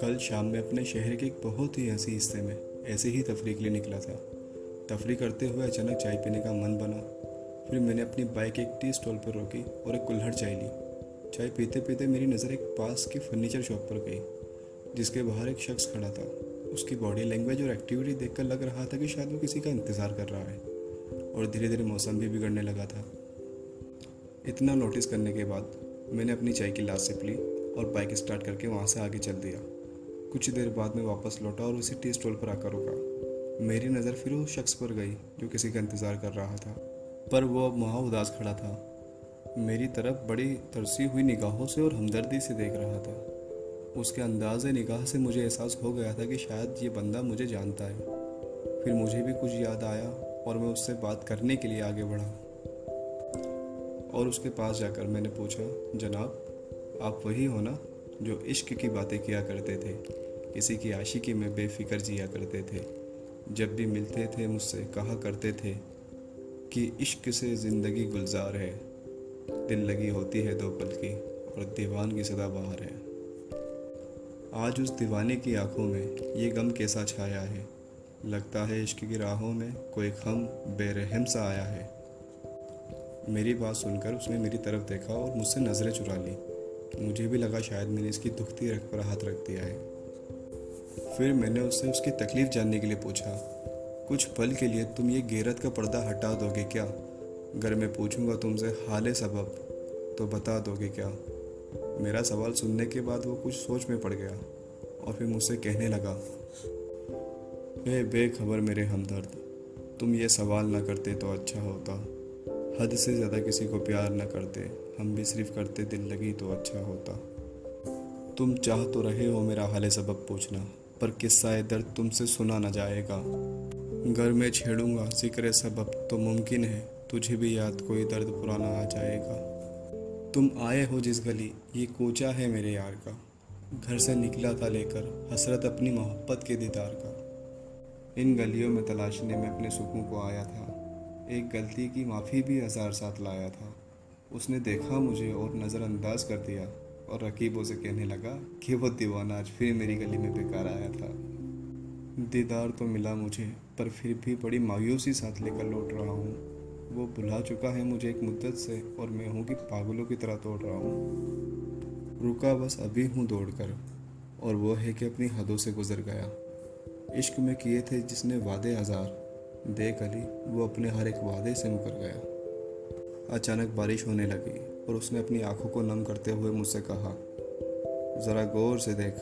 कल शाम में अपने शहर के एक बहुत ही हँसी हिस्से में ऐसे ही तफरी के लिए निकला था। तफरी करते हुए अचानक चाय पीने का मन बना। फिर मैंने अपनी बाइक एक टी स्टॉल पर रोकी और एक कुल्हड़ चाय ली। चाय पीते पीते मेरी नज़र एक पास की फर्नीचर शॉप पर गई, जिसके बाहर एक शख्स खड़ा था। उसकी बॉडी लैंग्वेज और एक्टिविटी देखकर लग रहा था कि शायद वो किसी का इंतज़ार कर रहा है, और धीरे धीरे मौसम भी बिगड़ने लगा था। इतना नोटिस करने के बाद मैंने अपनी चाय की लाश सिप ली और बाइक स्टार्ट करके वहाँ से आगे चल दिया। कुछ देर बाद मैं वापस लौटा और उसी टी स्टॉल पर आकर रुका। मेरी नज़र फिर उस शख्स पर गई जो किसी का इंतज़ार कर रहा था। पर वो अब वहाँ उदास खड़ा था। मेरी तरफ़ बड़ी तरसी हुई निगाहों से और हमदर्दी से देख रहा था। उसके अंदाज निगाह से मुझे एहसास हो गया था कि शायद ये बंदा मुझे जानता है। फिर मुझे भी कुछ याद आया और मैं उससे बात करने के लिए आगे बढ़ा। और उसके पास जाकर मैंने पूछा, जनाब, आप वही हो ना, जो इश्क की बातें किया करते थे? किसी की आशिकी में बेफिक्र जिया करते थे। जब भी मिलते थे मुझसे, कहा करते थे कि इश्क से ज़िंदगी गुलजार है। दिल लगी होती है दो पल की, और दीवान की सदा बाहर है। आज उस दीवाने की आँखों में ये गम कैसा छाया है? लगता है इश्क की राहों में कोई खम, बेरहम सा आया है। मेरी बात सुनकर उसने मेरी तरफ़ देखा और मुझसे नज़रें चुरा ली। मुझे भी लगा शायद मैंने इसकी दुखती रख पर हाथ रख दिया है। फिर मैंने उससे उसकी तकलीफ़ जानने के लिए पूछा, कुछ पल के लिए तुम ये गैरत का पर्दा हटा दोगे क्या? अगर मैं पूछूँगा तुमसे, हाल सबब तो बता दोगे क्या? मेरा सवाल सुनने के बाद वो कुछ सोच में पड़ गया और फिर मुझसे कहने लगा ए बेखबर मेरे हमदर्द, तुम ये सवाल ना करते तो अच्छा होता। हद से ज़्यादा किसी को प्यार न करते। हम भी सिर्फ़ करते दिल लगी तो अच्छा होता। तुम चाह तो रहे हो मेरा हाल सबब पूछना, पर किस्सा दर्द तुमसे सुना न जाएगा। घर में छेड़ूँगा ज़िक्र सबब तो मुमकिन है, तुझे भी याद कोई दर्द पुराना आ जाएगा। तुम आए हो जिस गली, ये कोचा है मेरे यार का। घर से निकला था लेकर, हसरत अपनी मोहब्बत के दीदार का। इन गलियों में तलाशने में अपने सुकून को आया था। एक गलती की माफ़ी भी हज़ार साथ लाया था। उसने देखा मुझे और नज़रअंदाज कर दिया और रकीबों से कहने लगा कि वो दीवाना आज फिर मेरी गली में बेकार आया था। दीदार तो मिला मुझे, पर फिर भी बड़ी मायूसी साथ लेकर लौट रहा हूँ। वो बुला चुका है मुझे एक मुद्दत से और मैं हूँ कि पागलों की तरह तोड़ रहा हूँ। रुका बस अभी हूँ दौड़ कर और वो है कि अपनी हदों से गुजर गया। इश्क में किए थे जिसने वादे हज़ार देख अली, वो अपने हर एक वादे से मुकर गया। अचानक बारिश होने लगी और उसने अपनी आँखों को नम करते हुए मुझसे कहा, ज़रा गौर से देख,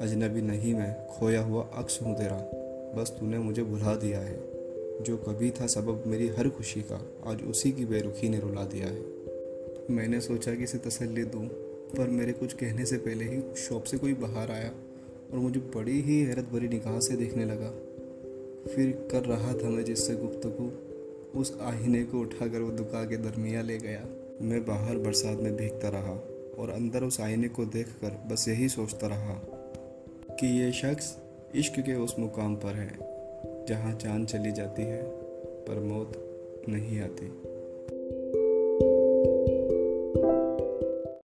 अजनबी नहीं मैं, खोया हुआ अक्स हूँ तेरा। बस तूने मुझे भुला दिया है। जो कभी था सबब मेरी हर खुशी का, आज उसी की बेरुखी ने रुला दिया है। मैंने सोचा कि इसे तसल्ली दूँ, पर मेरे कुछ कहने से पहले ही शॉप से कोई बाहर आया और मुझे बड़ी ही हैरत भरी निगाह से देखने लगा। फिर कर रहा था मैं जिससे गुफ्तगु। उस आईने को उठाकर वो दुकान के दरमिया ले गया। मैं बाहर बरसात में भीगता रहा और अंदर उस आईने को देखकर बस यही सोचता रहा कि ये शख्स इश्क के उस मुकाम पर है, जहाँ चाँद चली जाती है, पर मौत नहीं आती।